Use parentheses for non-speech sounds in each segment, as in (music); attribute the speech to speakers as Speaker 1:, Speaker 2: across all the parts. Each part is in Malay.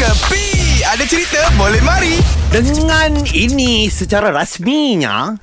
Speaker 1: Kepi Ada cerita? Boleh mari.
Speaker 2: Dengan ini secara rasminya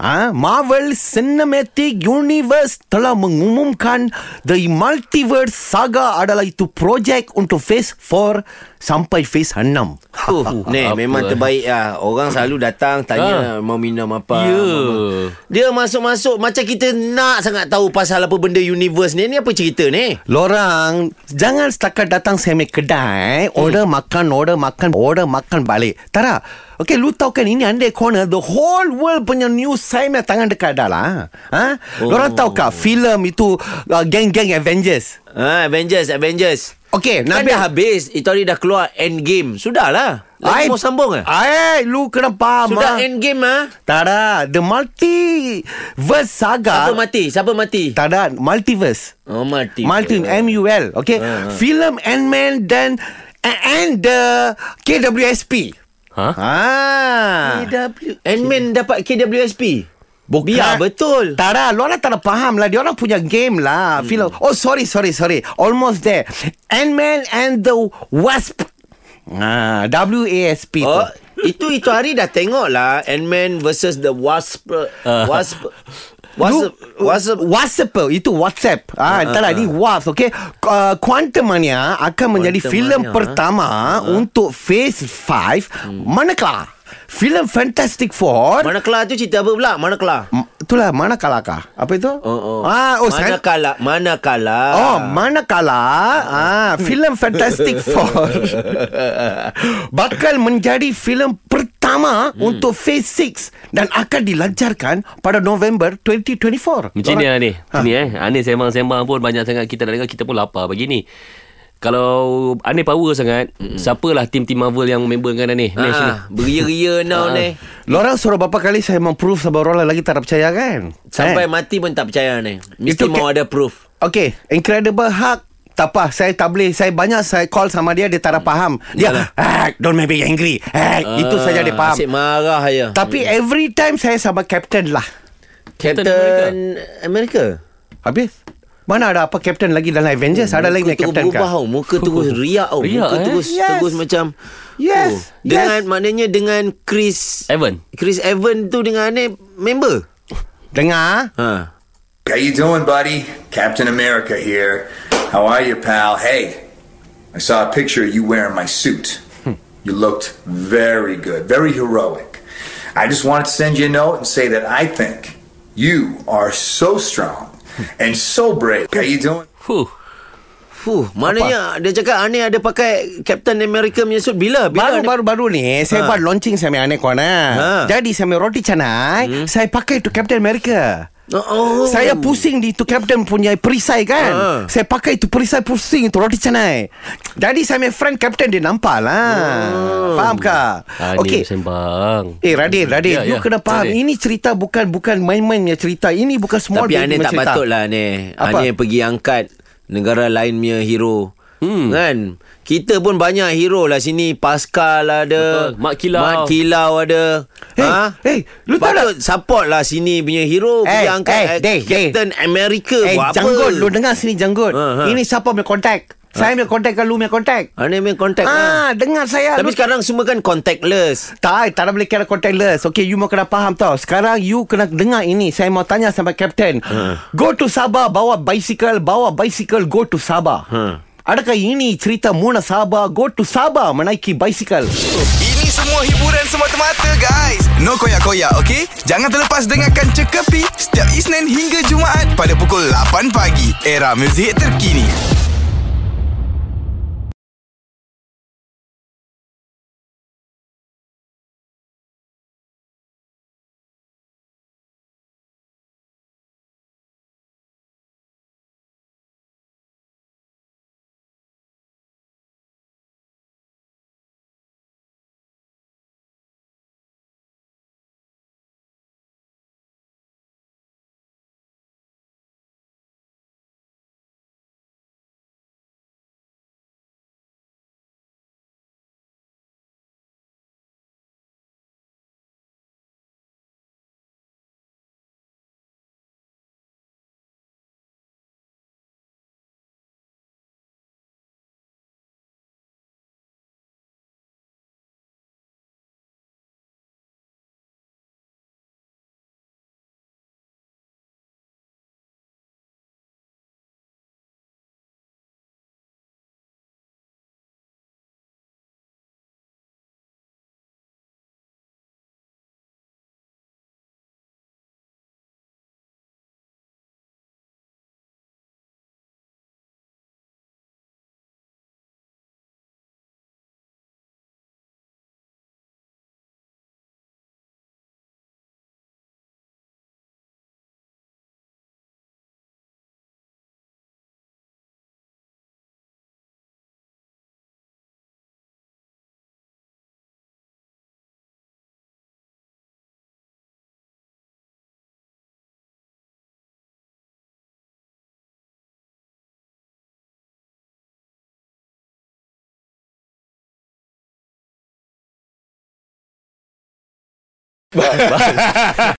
Speaker 2: ha, Marvel Cinematic Universe telah mengumumkan The Multiverse Saga adalah itu projek untuk Phase 4 sampai Phase 6
Speaker 3: Oh, (laughs) ni
Speaker 4: Apa?
Speaker 3: memang terbaik lah. Orang selalu datang tanya mau minum apa.
Speaker 4: Ya.
Speaker 3: mau- Dia masuk-masuk macam kita nak sangat tahu pasal apa benda universe ni. Ni apa cerita ni?
Speaker 2: Lorang Jangan setakat datang semi kedai Order makan Order makan Order makan balik Tara Okay lu tahu kan Ini under corner The whole world punya news Saya punya tangan dekat dah lah ha? Oh. Lorang tahu kah Filem itu uh, Gang-gang Avengers
Speaker 3: Ha, Avengers, Avengers.
Speaker 2: Okay
Speaker 3: Kan
Speaker 2: Nabil
Speaker 3: dah habis. Itu hari dah keluar Endgame. Sudahlah. Lagi
Speaker 2: Ai-
Speaker 3: mau sambung ke?
Speaker 2: Ay, lu kena faham
Speaker 3: Sudah
Speaker 2: ah.
Speaker 3: Endgame ah.
Speaker 2: Tara The Multiverse Saga
Speaker 3: Siapa mati? Siapa mati?
Speaker 2: Tara Multiverse
Speaker 3: Oh, mati.
Speaker 2: Multi M-U-L Okay
Speaker 3: Ha, ha.
Speaker 2: Film Ant-Man dan And the KWSP
Speaker 4: Ha?
Speaker 2: Ah.
Speaker 3: KW. Ant-Man dapat KWSP.
Speaker 2: Bukan.
Speaker 3: Biar betul.
Speaker 2: Tara, lu orang tak ada faham lah. Dia orang punya game lah. Hmm. Film. Oh, sorry, sorry, sorry. Almost there. Ant-Man and the Wasp. Ah, W-A-S-P
Speaker 3: Oh,
Speaker 2: tu.
Speaker 3: itu itu hari dah tengok lah Ant-Man versus the Wasp. (laughs) Wasp. Wasp. Wasp.
Speaker 2: WhatsApp itu WhatsApp. Ah, uh, entahlah ni Wasp, okey. Uh, Quantum Mania akan menjadi
Speaker 3: Quantum
Speaker 2: filem
Speaker 3: Mania,
Speaker 2: pertama untuk Phase 5. Manakah? Filem Fantastic Four.
Speaker 3: Mana kelar tu cerita apa pula? Mana kelar?
Speaker 2: M- itulah mana kalakah? Apa itu?
Speaker 3: Oh, oh.
Speaker 2: Ah, oh,
Speaker 3: mana
Speaker 2: saya-
Speaker 3: kala? Mana kala?
Speaker 2: Oh, manakala ah filem Fantastic (laughs) Four bakal menjadi filem pertama hmm. untuk Phase 6 dan akan dilancarkan pada November 2024.
Speaker 4: Macam ni lah ni
Speaker 2: Ha.
Speaker 4: Ni eh Ani sembang-sembang pun Banyak sangat kita dah dengar Kita pun lapar pagi ni Kalau Ani power sangat mm Siapalah tim-tim Marvel Yang member dengan Ani Ni sini
Speaker 3: Ha, beria-ria now
Speaker 4: Ah.
Speaker 3: ni.
Speaker 2: Lorang suruh berapa kali saya memprove sebab orang lagi tak percaya kan?
Speaker 3: Sampai
Speaker 2: Eh.
Speaker 3: mati pun tak percaya ni. Mesti
Speaker 2: Itu
Speaker 3: mau
Speaker 2: ke-
Speaker 3: ada proof.
Speaker 2: Okay, Incredible Hulk tak apa, saya tak boleh. Saya banyak saya call sama dia, dia tak ada faham. Dia, ah, don't make me angry. Ah, itu saja dia faham.
Speaker 3: Asyik marah je.
Speaker 2: Tapi every time saya sama Captain lah.
Speaker 3: Captain,
Speaker 4: Captain
Speaker 3: America.
Speaker 2: Habis? Mana ada apa Captain lagi dalam Avengers? ada lagi
Speaker 3: Muka terus
Speaker 2: Captain
Speaker 3: berubah
Speaker 2: kah?
Speaker 3: tau. Muka terus riak.
Speaker 4: Riak,
Speaker 3: Muka
Speaker 4: eh?
Speaker 3: terus,
Speaker 2: Yes.
Speaker 3: terus macam...
Speaker 2: Yes,
Speaker 3: Oh, Dengan,
Speaker 2: yes.
Speaker 3: maknanya dengan Chris...
Speaker 4: Evan
Speaker 3: Chris Evan tu dengan ni member.
Speaker 2: Dengar?
Speaker 3: Ha.
Speaker 5: How you doing, buddy? Captain America here. How are you, pal? Hey, I saw a picture of you wearing my suit. You looked very good, very heroic. I just wanted to send you a note and say that I think you are so strong and so brave. How you doing?
Speaker 4: Fuh
Speaker 3: Fuh, maknanya dia cakap Ani ada pakai Captain America punya suit bila? Bila
Speaker 2: Baru baru baru ni saya
Speaker 3: Ha.
Speaker 2: buat launching sama Ane Kona.
Speaker 3: Ha.
Speaker 2: Jadi sama roti canai,
Speaker 3: Hmm.
Speaker 2: saya pakai tu Captain America.
Speaker 3: Oh.
Speaker 2: Saya pusing di tu Captain punya perisai kan.
Speaker 3: Ha.
Speaker 2: Saya pakai itu perisai pusing itu roti canai. Jadi saya punya friend Captain dia nampak lah. Faham kah?
Speaker 4: Ani
Speaker 2: Okey.
Speaker 4: sembang
Speaker 2: Eh Radin, Radin,
Speaker 4: Ya,
Speaker 2: you
Speaker 4: ya.
Speaker 2: kena faham.
Speaker 4: Radin.
Speaker 2: Ini cerita bukan bukan main-main punya cerita. Ini bukan small
Speaker 3: Tapi
Speaker 2: baby
Speaker 3: tak
Speaker 2: cerita.
Speaker 3: patut lah ni.
Speaker 2: Apa?
Speaker 3: Ani pergi angkat negara lain punya hero.
Speaker 4: Hmm.
Speaker 3: Kan? Kita pun banyak hero lah sini. Pascal ada.
Speaker 4: Betul. Mat Kilau.
Speaker 3: Mat Kilau ada. Ha?
Speaker 2: Hey, hey, lu tahu
Speaker 3: Patut support lah sini punya hero.
Speaker 2: Eh,
Speaker 3: pergi angkat
Speaker 2: eh,
Speaker 3: Captain America.
Speaker 2: Eh,
Speaker 3: Buat apa?
Speaker 2: janggut. Lu dengar sini janggut.
Speaker 3: Ha, ha.
Speaker 2: Ini siapa punya kontak? Saya punya kontak ke lu punya kontak?
Speaker 3: Ani punya contact lah.
Speaker 2: Ah, dengar saya.
Speaker 3: Tapi
Speaker 2: Lu-
Speaker 3: sekarang semua kan contactless.
Speaker 2: Tak, tak ada boleh kira contactless. Okay, you mau kena faham tau. Sekarang you kena dengar ini. Saya mau tanya sama Captain. Go to Sabah, bawa bicycle, bawa bicycle, go to Sabah. Adakah ini cerita Muna Sabah, go to Sabah menaiki bicycle?
Speaker 1: Ini semua hiburan semata-mata guys. No koyak-koyak ok Jangan terlepas dengarkan Cekapi Setiap Isnin hingga Jumaat Pada pukul 8 pagi. Era muzik terkini Bye. Bye. (laughs)